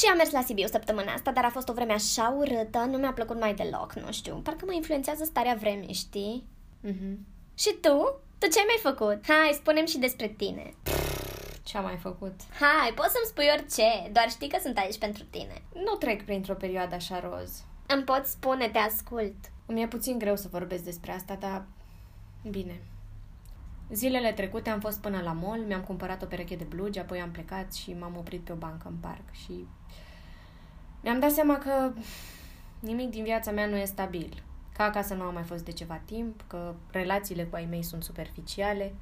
Și am mers la Sibiu săptămâna asta, dar a fost o vreme așa urâtă, nu mi-a plăcut mai deloc, nu știu. Parcă mă influențează starea vremii, știi? Mhm. Și tu? Tu ce mi-ai făcut? Hai, spunem și despre tine. Ce am mai făcut? Hai, poți să-mi spui orice, doar știi că sunt aici pentru tine. Nu trec printr-o perioadă așa roz. Îmi poți spune, te ascult. Îmi e puțin greu să vorbesc despre asta, dar... Bine. Zilele trecute am fost până la mall, mi-am cumpărat o pereche de blugi, apoi am plecat și m-am oprit pe o bancă în parc și... Mi-am dat seama că nimic din viața mea nu e stabil. Că acasă nu am mai fost de ceva timp, că relațiile cu ai mei sunt superficiale,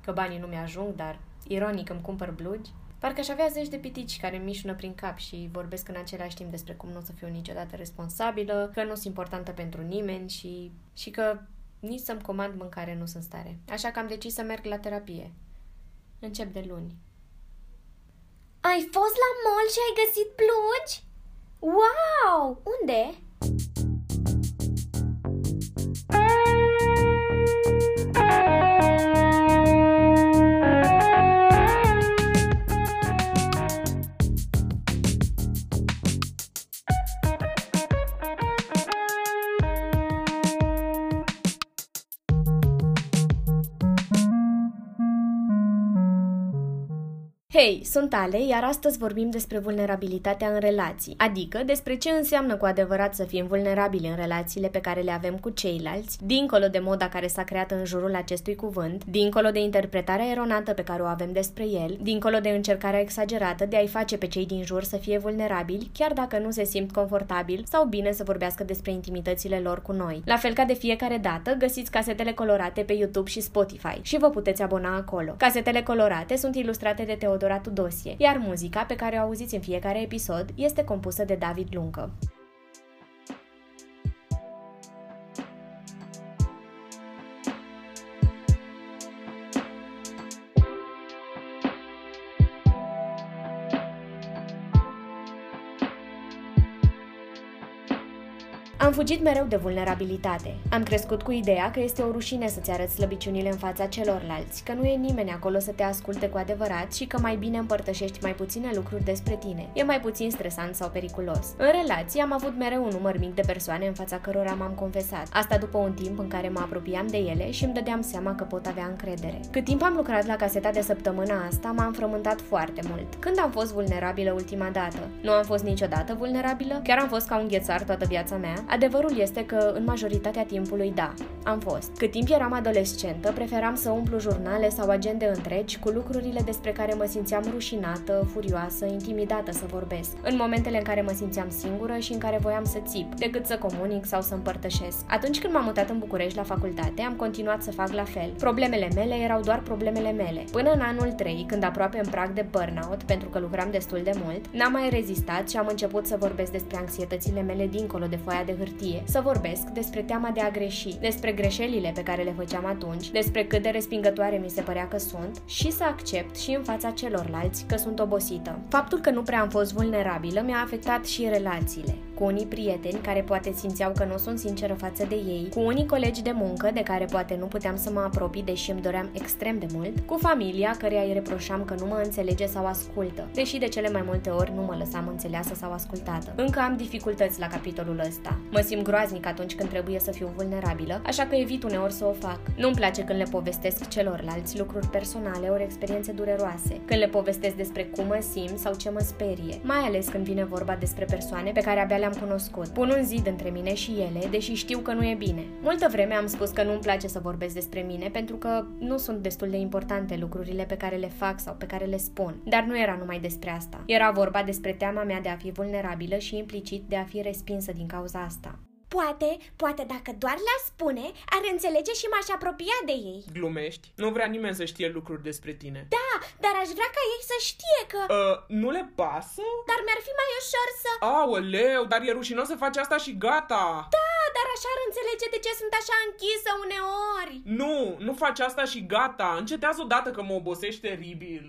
că banii nu mi-ajung, dar ironic îmi cumpăr blugi. Parcă aș avea zeci de pitici care îmi mișună prin cap și vorbesc în același timp despre cum nu o să fiu niciodată responsabilă, că nu sunt importantă pentru nimeni și, și că nici să-mi comand mâncare nu sunt stare. Așa că am decis să merg la terapie. Încep de luni. Ai fost la mall și ai găsit blugi? Wow! Unde? Hei, sunt Ale, iar astăzi vorbim despre vulnerabilitatea în relații, adică despre ce înseamnă cu adevărat să fim vulnerabili în relațiile pe care le avem cu ceilalți, dincolo de moda care s-a creat în jurul acestui cuvânt, dincolo de interpretarea eronată pe care o avem despre el, dincolo de încercarea exagerată de a-i face pe cei din jur să fie vulnerabili, chiar dacă nu se simt confortabil sau bine să vorbească despre intimitățile lor cu noi. La fel ca de fiecare dată, găsiți casetele colorate pe YouTube și Spotify și vă puteți abona acolo. Casetele colorate sunt ilustrate de Teodor Teodora Tudosie, iar muzica pe care o auziți în fiecare episod este compusă de David Luncă. Am fugit mereu de vulnerabilitate. Am crescut cu ideea că este o rușine să-ți arăți slăbiciunile în fața celorlalți, că nu e nimeni acolo să te asculte cu adevărat și că mai bine împărtășești mai puține lucruri despre tine. E mai puțin stresant sau periculos. În relații am avut mereu un număr mic de persoane în fața cărora m-am confesat. Asta după un timp în care mă apropiam de ele și îmi dădeam seama că pot avea încredere. Cât timp am lucrat la caseta de săptămâna asta, m-am frământat foarte mult. Când am fost vulnerabilă ultima dată? Nu am fost niciodată vulnerabilă? Chiar am fost ca un ghețar toată viața mea? Adevărul este că, în majoritatea timpului, da, am fost. Cât timp eram adolescentă, preferam să umplu jurnale sau agende întregi cu lucrurile despre care mă simțeam rușinată, furioasă, intimidată să vorbesc. În momentele în care mă simțeam singură și în care voiam să țip, decât să comunic sau să împărtășesc. Atunci când m-am mutat în București la facultate, am continuat să fac la fel. Problemele mele erau doar problemele mele. Până în anul 3, când aproape în prag de burnout, pentru că lucram destul de mult, n-am mai rezistat și am început să vorbesc despre anxietățile mele dincolo de foaia de hârtie, să vorbesc despre teama de a greși, despre greșelile pe care le făceam atunci, despre cât de respingătoare mi se părea că sunt și să accept și în fața celorlalți că sunt obosită. Faptul că nu prea am fost vulnerabilă mi-a afectat și relațiile cu unii prieteni care poate simțeau că nu sunt sinceră față de ei, cu unii colegi de muncă de care poate nu puteam să mă apropii deși îmi doream extrem de mult, cu familia care îi reproșam că nu mă înțelege sau ascultă, deși de cele mai multe ori nu mă lăsam înțeleasă sau ascultată. Încă am dificultăți la capitolul ăsta. Mă simt groaznic atunci când trebuie să fiu vulnerabilă, așa că evit uneori să o fac. Nu-mi place când le povestesc celorlalți lucruri personale ori experiențe dureroase, când le povestesc despre cum mă simt sau ce mă sperie, mai ales când vine vorba despre persoane pe care abia le-am cunoscut. Pun un zid între mine și ele, deși știu că nu e bine. Multă vreme am spus că nu-mi place să vorbesc despre mine pentru că nu sunt destul de importante lucrurile pe care le fac sau pe care le spun. Dar nu era numai despre asta. Era vorba despre teama mea de a fi vulnerabilă și implicit de a fi respinsă din cauza asta. Poate, poate dacă doar le spune, ar înțelege și m-aș apropia de ei. Glumești? Nu vrea nimeni să știe lucruri despre tine. Da, dar aș vrea ca ei să știe că... Uh, nu le pasă? Dar mi-ar fi mai ușor să... Aoleu, dar e rușinos să faci asta și gata! Da, dar așa ar înțelege de ce sunt așa închisă uneori. Nu, nu faci asta și gata. Încetează odată că mă obosești teribil.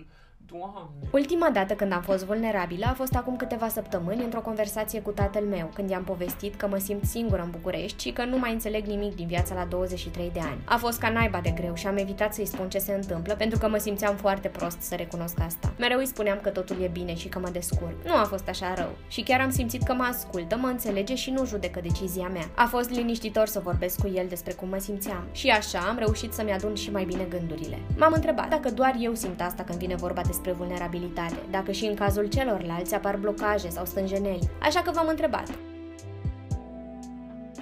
Doamne! Ultima dată când am fost vulnerabilă a fost acum câteva săptămâni într-o conversație cu tatăl meu, când i-am povestit că mă simt singură în București și că nu mai înțeleg nimic din viața la 23 de ani. A fost ca naiba de greu și am evitat să-i spun ce se întâmplă pentru că mă simțeam foarte prost să recunosc asta. Mereu îi spuneam că totul e bine și că mă descurc. Nu a fost așa rău și chiar am simțit că mă ascultă, mă înțelege și nu judecă decizia mea. A fost liniștitor să vorbesc cu el despre cum mă simțeam și așa am reușit să-mi adun și mai bine gândurile. M-am întrebat dacă doar eu simt asta când vine vorba despre vulnerabilitate, dacă și în cazul celorlalți apar blocaje sau stânjeneli, așa că v-am întrebat.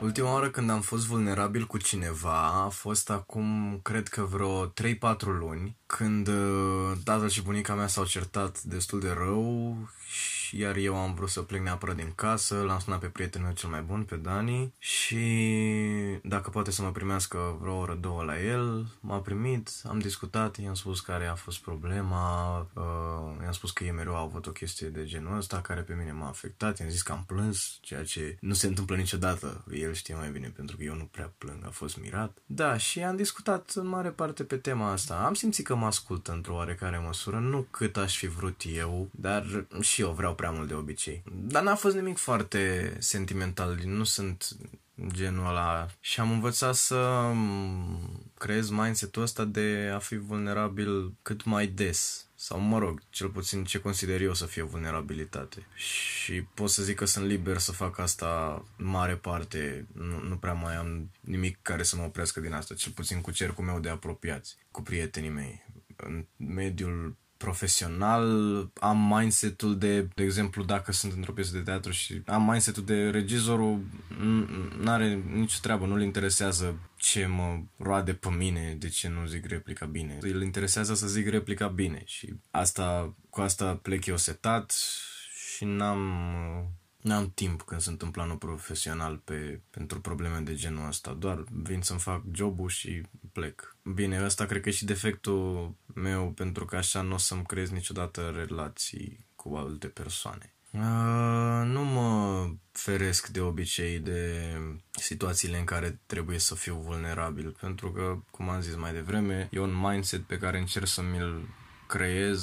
Ultima oară când am fost vulnerabil cu cineva a fost acum, cred că vreo 3-4 luni, când uh, tatăl și bunica mea s-au certat destul de rău iar eu am vrut să plec neapărat din casă, l-am sunat pe prietenul meu cel mai bun, pe Dani, și dacă poate să mă primească vreo oră, două la el, m-a primit, am discutat, i-am spus care a fost problema, uh, i-am spus că ei mereu au avut o chestie de genul ăsta care pe mine m-a afectat, i-am zis că am plâns, ceea ce nu se întâmplă niciodată, el știe mai bine pentru că eu nu prea plâng, a fost mirat. Da, și am discutat în mare parte pe tema asta, am simțit că mă ascultă într-o oarecare măsură, nu cât aș fi vrut eu, dar și eu vreau prea mult de obicei. Dar n-a fost nimic foarte sentimental, nu sunt genul ăla. Și am învățat să creez mindset-ul ăsta de a fi vulnerabil cât mai des. Sau, mă rog, cel puțin ce consider eu să fie vulnerabilitate. Și pot să zic că sunt liber să fac asta în mare parte. Nu, nu prea mai am nimic care să mă oprească din asta, cel puțin cu cercul meu de apropiați, cu prietenii mei. În mediul profesional, am mindset-ul de, de exemplu, dacă sunt într-o piesă de teatru și am mindset-ul de regizorul nu are nicio treabă, nu-l interesează ce mă roade pe mine, de ce nu zic replica bine. Îl interesează să zic replica bine și asta, cu asta plec eu setat și n-am N-am timp când sunt în planul profesional pe, pentru probleme de genul ăsta, doar vin să-mi fac jobul și plec. Bine, ăsta cred că e și defectul meu, pentru că așa nu o să-mi creez niciodată relații cu alte persoane. Uh, nu mă feresc de obicei de situațiile în care trebuie să fiu vulnerabil, pentru că, cum am zis mai devreme, e un mindset pe care încerc să mi-l creez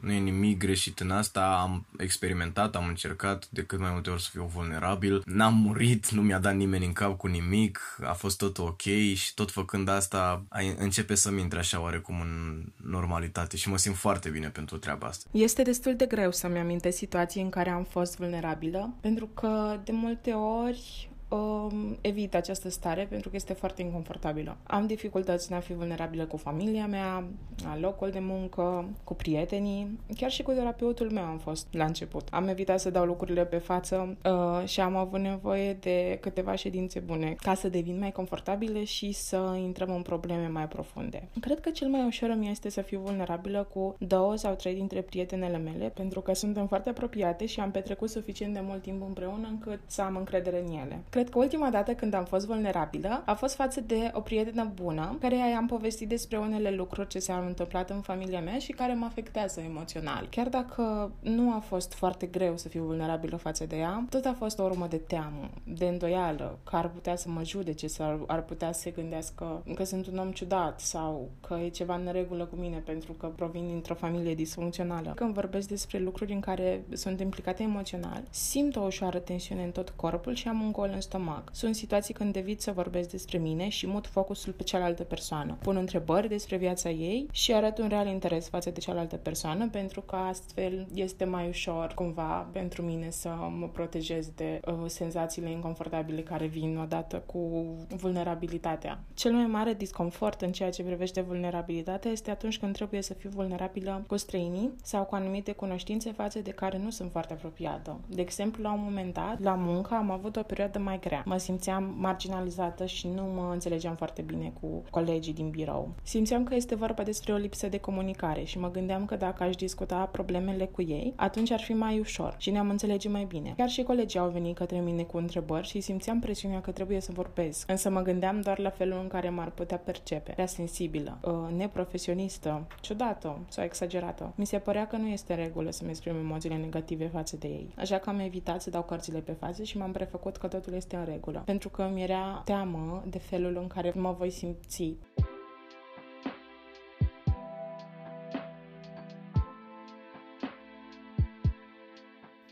nu e nimic greșit în asta, am experimentat, am încercat de cât mai multe ori să fiu vulnerabil, n-am murit, nu mi-a dat nimeni în cap cu nimic, a fost tot ok și tot făcând asta începe să-mi intre așa oarecum în normalitate și mă simt foarte bine pentru treaba asta. Este destul de greu să-mi amintesc situații în care am fost vulnerabilă, pentru că de multe ori um, evit această stare pentru că este foarte inconfortabilă. Am dificultăți în a fi vulnerabilă cu familia mea, la locul de muncă, cu prietenii, chiar și cu terapeutul meu am fost la început. Am evitat să dau lucrurile pe față uh, și am avut nevoie de câteva ședințe bune ca să devin mai confortabile și să intrăm în probleme mai profunde. Cred că cel mai ușor îmi este să fiu vulnerabilă cu două sau trei dintre prietenele mele pentru că suntem foarte apropiate și am petrecut suficient de mult timp împreună încât să am încredere în ele. Cred că ultima dată când am fost vulnerabilă a fost față de o prietenă bună, care i-am povestit despre unele lucruri ce s-au întâmplat în familia mea și care mă afectează emoțional. Chiar dacă nu a fost foarte greu să fiu vulnerabilă față de ea, tot a fost o urmă de teamă, de îndoială, că ar putea să mă judece sau ar putea să se gândească că sunt un om ciudat sau că e ceva în regulă cu mine pentru că provin dintr-o familie disfuncțională. Când vorbesc despre lucruri în care sunt implicate emoțional, simt o ușoară tensiune în tot corpul și am un gol în stomac. Sunt situații când evit să vorbesc despre mine și mut focusul pe cealaltă persoană. Pun întrebări despre viața ei și arăt un real interes față de cealaltă persoană pentru că astfel este mai ușor cumva pentru mine să mă protejez de uh, senzațiile inconfortabile care vin odată cu vulnerabilitatea. Cel mai mare disconfort în ceea ce privește vulnerabilitatea este atunci când trebuie să fiu vulnerabilă cu străinii sau cu anumite cunoștințe față de care nu sunt foarte apropiată. De exemplu, la un moment dat, la muncă am avut o perioadă mai grea. Mă simțeam marginalizată și nu mă înțelegeam foarte bine cu colegii din birou. Simțeam că este vorba despre o lipsă de comunicare și mă gândeam că dacă aș discuta problemele cu ei, atunci ar fi mai ușor și ne-am înțelege mai bine. Chiar și colegii au venit către mine cu întrebări și simțeam presiunea că trebuie să vorbesc. Însă mă gândeam doar la felul în care m-ar putea percepe. Prea sensibilă, uh, neprofesionistă, ciudată sau exagerată. Mi se părea că nu este în regulă să-mi exprim emoțiile negative față de ei. Așa că am evitat să dau cărțile pe față și m-am prefăcut că totul este este în regulă. Pentru că mi era teamă de felul în care mă voi simți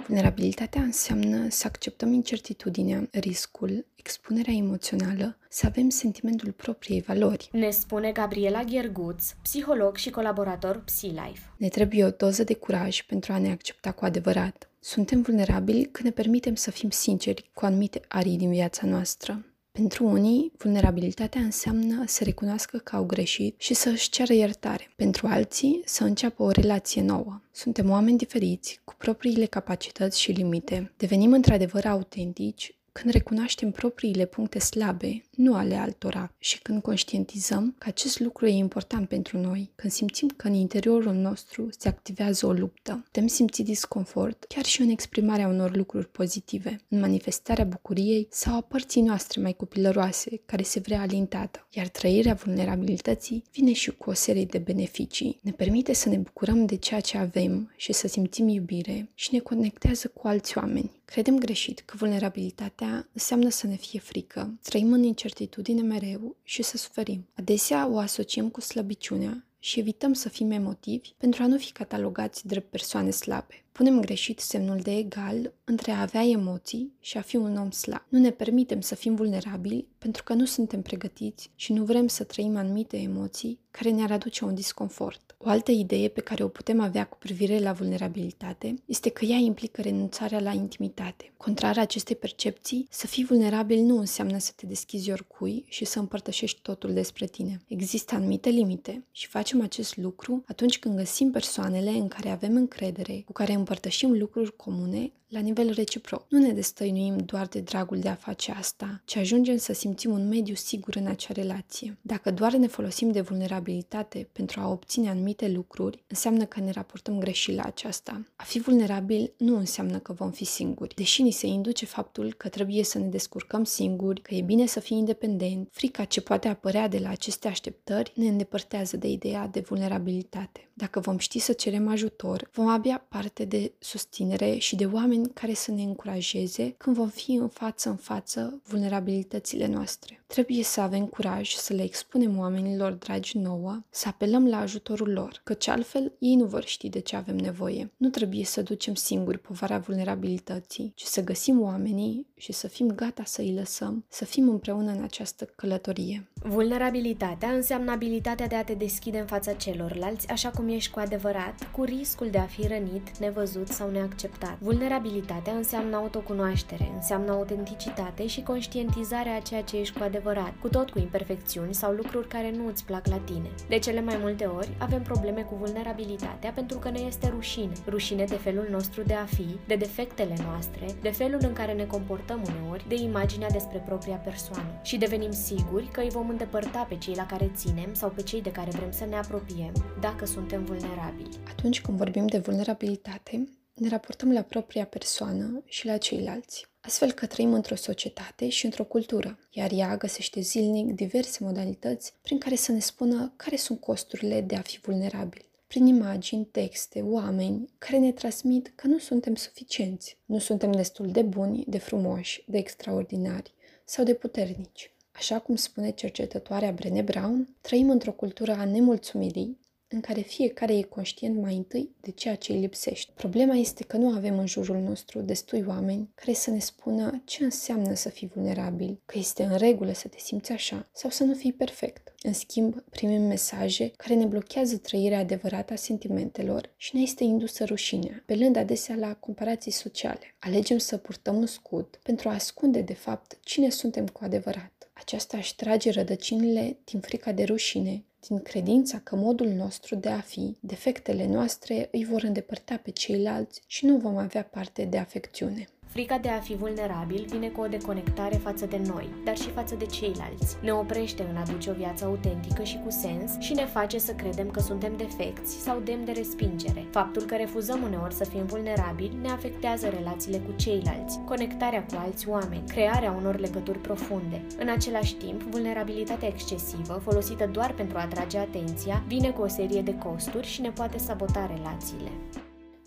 Vulnerabilitatea înseamnă să acceptăm incertitudinea, riscul, expunerea emoțională, să avem sentimentul propriei valori. Ne spune Gabriela Gherguț, psiholog și colaborator PsyLife. Ne trebuie o doză de curaj pentru a ne accepta cu adevărat, suntem vulnerabili când ne permitem să fim sinceri cu anumite arii din viața noastră. Pentru unii, vulnerabilitatea înseamnă să recunoască că au greșit și să își ceară iertare. Pentru alții, să înceapă o relație nouă. Suntem oameni diferiți, cu propriile capacități și limite. Devenim într-adevăr autentici când recunoaștem propriile puncte slabe, nu ale altora, și când conștientizăm că acest lucru e important pentru noi, când simțim că în interiorul nostru se activează o luptă, putem simți disconfort chiar și în exprimarea unor lucruri pozitive, în manifestarea bucuriei sau a părții noastre mai copilăroase, care se vrea alintată. Iar trăirea vulnerabilității vine și cu o serie de beneficii. Ne permite să ne bucurăm de ceea ce avem și să simțim iubire și ne conectează cu alți oameni. Credem greșit că vulnerabilitatea înseamnă să ne fie frică, trăim în incertitudine mereu și să suferim. Adesea o asociem cu slăbiciunea și evităm să fim emotivi pentru a nu fi catalogați drept persoane slabe. Punem greșit semnul de egal între a avea emoții și a fi un om slab. Nu ne permitem să fim vulnerabili pentru că nu suntem pregătiți și nu vrem să trăim anumite emoții care ne-ar aduce un disconfort. O altă idee pe care o putem avea cu privire la vulnerabilitate este că ea implică renunțarea la intimitate. Contrar acestei percepții, să fii vulnerabil nu înseamnă să te deschizi oricui și să împărtășești totul despre tine. Există anumite limite și facem acest lucru atunci când găsim persoanele în care avem încredere, cu care împărtășim lucruri comune la nivel reciproc. Nu ne destăinuim doar de dragul de a face asta, ci ajungem să simțim un mediu sigur în acea relație. Dacă doar ne folosim de vulnerabilitate pentru a obține anumite lucruri, înseamnă că ne raportăm greșit la aceasta. A fi vulnerabil nu înseamnă că vom fi singuri. Deși ni se induce faptul că trebuie să ne descurcăm singuri, că e bine să fii independent, frica ce poate apărea de la aceste așteptări ne îndepărtează de ideea de vulnerabilitate. Dacă vom ști să cerem ajutor, vom avea parte de susținere și de oameni care să ne încurajeze când vom fi în față în față vulnerabilitățile noastre. Trebuie să avem curaj să le expunem oamenilor dragi nouă, să apelăm la ajutorul lor, căci altfel ei nu vor ști de ce avem nevoie. Nu trebuie să ducem singuri povara vulnerabilității, ci să găsim oamenii și să fim gata să îi lăsăm, să fim împreună în această călătorie. Vulnerabilitatea înseamnă abilitatea de a te deschide în fața celorlalți așa cum ești cu adevărat, cu riscul de a fi rănit, nevăzut sau neacceptat. Vulnerabilitatea înseamnă autocunoaștere, înseamnă autenticitate și conștientizarea a ceea ce ești cu adevărat, cu tot cu imperfecțiuni sau lucruri care nu îți plac la tine. De cele mai multe ori avem probleme cu vulnerabilitatea pentru că ne este rușine. Rușine de felul nostru de a fi, de defectele noastre, de felul în care ne comportăm uneori, de imaginea despre propria persoană. Și devenim siguri că îi vom îndepărta pe cei la care ținem sau pe cei de care vrem să ne apropiem, dacă suntem vulnerabili. Atunci când vorbim de vulnerabilitate, ne raportăm la propria persoană și la ceilalți. Astfel că trăim într-o societate și într-o cultură, iar ea găsește zilnic diverse modalități prin care să ne spună care sunt costurile de a fi vulnerabil prin imagini, texte, oameni care ne transmit că nu suntem suficienți, nu suntem destul de buni, de frumoși, de extraordinari sau de puternici. Așa cum spune cercetătoarea Brené Brown, trăim într-o cultură a nemulțumirii, în care fiecare e conștient mai întâi de ceea ce îi lipsește. Problema este că nu avem în jurul nostru destui oameni care să ne spună ce înseamnă să fii vulnerabil, că este în regulă să te simți așa sau să nu fii perfect. În schimb, primim mesaje care ne blochează trăirea adevărată a sentimentelor și ne este indusă rușinea, pelând adesea la comparații sociale. Alegem să purtăm un scut pentru a ascunde de fapt cine suntem cu adevărat. Aceasta își trage rădăcinile din frica de rușine, din credința că modul nostru de a fi, defectele noastre îi vor îndepărta pe ceilalți și nu vom avea parte de afecțiune. Frica de a fi vulnerabil vine cu o deconectare față de noi, dar și față de ceilalți. Ne oprește în a duce o viață autentică și cu sens și ne face să credem că suntem defecți sau demn de respingere. Faptul că refuzăm uneori să fim vulnerabili ne afectează relațiile cu ceilalți, conectarea cu alți oameni, crearea unor legături profunde. În același timp, vulnerabilitatea excesivă, folosită doar pentru a atrage atenția, vine cu o serie de costuri și ne poate sabota relațiile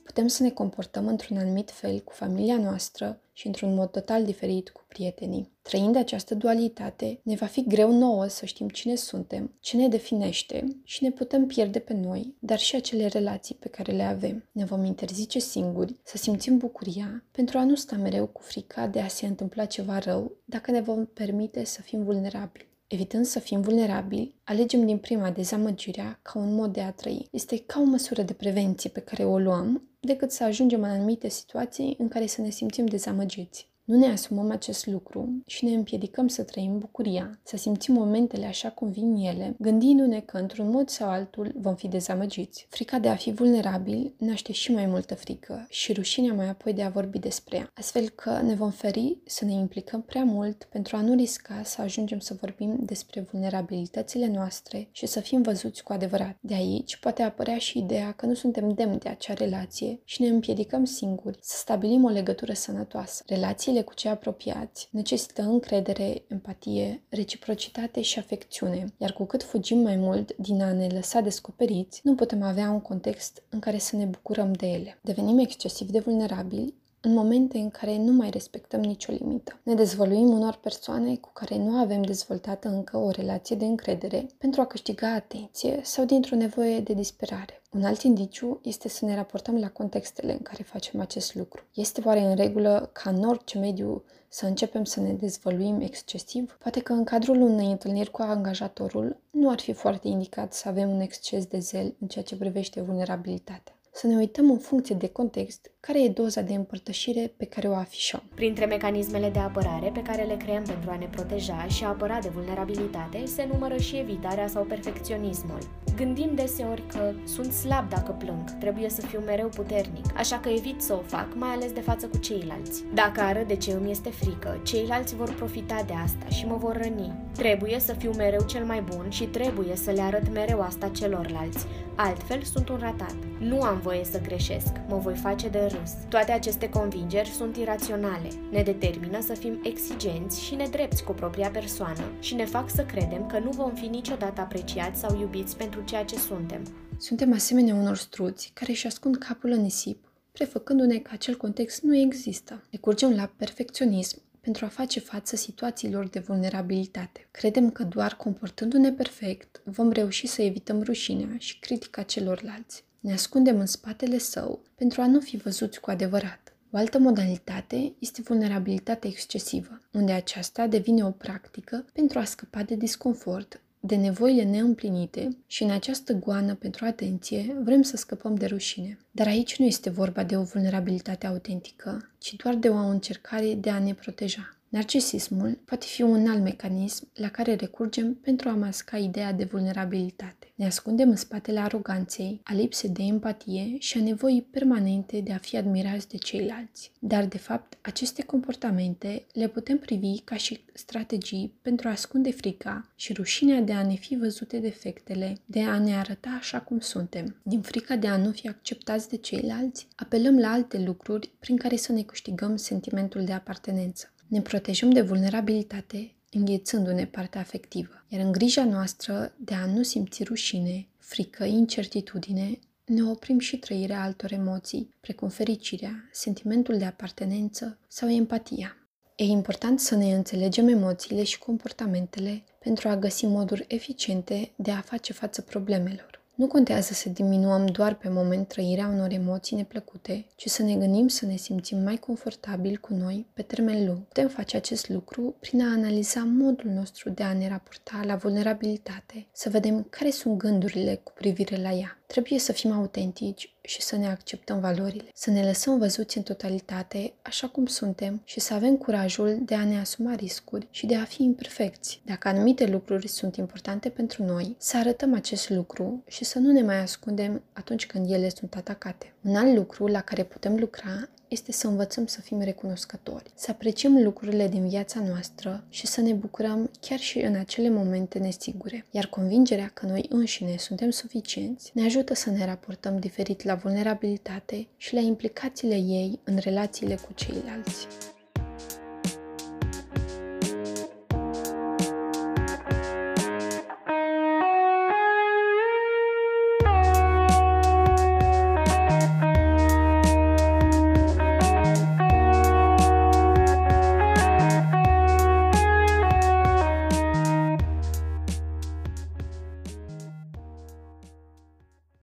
putem să ne comportăm într-un anumit fel cu familia noastră și într-un mod total diferit cu prietenii. Trăind această dualitate, ne va fi greu nouă să știm cine suntem, ce ne definește și ne putem pierde pe noi, dar și acele relații pe care le avem. Ne vom interzice singuri să simțim bucuria pentru a nu sta mereu cu frica de a se întâmpla ceva rău dacă ne vom permite să fim vulnerabili. Evitând să fim vulnerabili, alegem din prima dezamăgirea ca un mod de a trăi. Este ca o măsură de prevenție pe care o luăm decât să ajungem în anumite situații în care să ne simțim dezamăgiți. Nu ne asumăm acest lucru și ne împiedicăm să trăim bucuria, să simțim momentele așa cum vin ele, gândindu-ne că într-un mod sau altul vom fi dezamăgiți. Frica de a fi vulnerabil naște și mai multă frică și rușinea mai apoi de a vorbi despre ea, astfel că ne vom feri să ne implicăm prea mult pentru a nu risca să ajungem să vorbim despre vulnerabilitățile noastre și să fim văzuți cu adevărat. De aici poate apărea și ideea că nu suntem demni de acea relație și ne împiedicăm singuri să stabilim o legătură sănătoasă. Relațiile relațiile cu cei apropiați necesită încredere, empatie, reciprocitate și afecțiune, iar cu cât fugim mai mult din a ne lăsa descoperiți, nu putem avea un context în care să ne bucurăm de ele. Devenim excesiv de vulnerabili în momente în care nu mai respectăm nicio limită. Ne dezvăluim unor persoane cu care nu avem dezvoltată încă o relație de încredere pentru a câștiga atenție sau dintr-o nevoie de disperare. Un alt indiciu este să ne raportăm la contextele în care facem acest lucru. Este oare în regulă ca în orice mediu să începem să ne dezvăluim excesiv? Poate că în cadrul unei întâlniri cu angajatorul nu ar fi foarte indicat să avem un exces de zel în ceea ce privește vulnerabilitatea să ne uităm în funcție de context care e doza de împărtășire pe care o afișăm. Printre mecanismele de apărare pe care le creăm pentru a ne proteja și a apăra de vulnerabilitate se numără și evitarea sau perfecționismul. Gândim deseori că sunt slab dacă plâng, trebuie să fiu mereu puternic, așa că evit să o fac, mai ales de față cu ceilalți. Dacă arăt de ce îmi este frică, ceilalți vor profita de asta și mă vor răni. Trebuie să fiu mereu cel mai bun și trebuie să le arăt mereu asta celorlalți, altfel sunt un ratat. Nu am voie să greșesc, mă voi face de râs. Toate aceste convingeri sunt iraționale, ne determină să fim exigenți și nedrepți cu propria persoană și ne fac să credem că nu vom fi niciodată apreciați sau iubiți pentru ceea ce suntem. Suntem asemenea unor struți care își ascund capul în nisip, prefăcându-ne că acel context nu există. Recurgem la perfecționism pentru a face față situațiilor de vulnerabilitate. Credem că doar comportându-ne perfect vom reuși să evităm rușinea și critica celorlalți. Ne ascundem în spatele său pentru a nu fi văzuți cu adevărat. O altă modalitate este vulnerabilitatea excesivă, unde aceasta devine o practică pentru a scăpa de disconfort, de nevoile neîmplinite și în această goană pentru atenție vrem să scăpăm de rușine. Dar aici nu este vorba de o vulnerabilitate autentică, ci doar de o încercare de a ne proteja. Narcisismul poate fi un alt mecanism la care recurgem pentru a masca ideea de vulnerabilitate. Ne ascundem în spatele aroganței, a lipsei de empatie și a nevoii permanente de a fi admirați de ceilalți. Dar, de fapt, aceste comportamente le putem privi ca și strategii pentru a ascunde frica și rușinea de a ne fi văzute defectele, de a ne arăta așa cum suntem. Din frica de a nu fi acceptați de ceilalți, apelăm la alte lucruri prin care să ne câștigăm sentimentul de apartenență. Ne protejăm de vulnerabilitate înghețându-ne partea afectivă, iar în grija noastră de a nu simți rușine, frică, incertitudine, ne oprim și trăirea altor emoții, precum fericirea, sentimentul de apartenență sau empatia. E important să ne înțelegem emoțiile și comportamentele pentru a găsi moduri eficiente de a face față problemelor. Nu contează să diminuăm doar pe moment trăirea unor emoții neplăcute, ci să ne gândim să ne simțim mai confortabil cu noi pe termen lung. Putem face acest lucru prin a analiza modul nostru de a ne raporta la vulnerabilitate, să vedem care sunt gândurile cu privire la ea. Trebuie să fim autentici și să ne acceptăm valorile, să ne lăsăm văzuți în totalitate așa cum suntem și să avem curajul de a ne asuma riscuri și de a fi imperfecți. Dacă anumite lucruri sunt importante pentru noi, să arătăm acest lucru și să nu ne mai ascundem atunci când ele sunt atacate. Un alt lucru la care putem lucra este să învățăm să fim recunoscători, să apreciem lucrurile din viața noastră și să ne bucurăm chiar și în acele momente nesigure. Iar convingerea că noi înșine suntem suficienți ne ajută să ne raportăm diferit la vulnerabilitate și la implicațiile ei în relațiile cu ceilalți.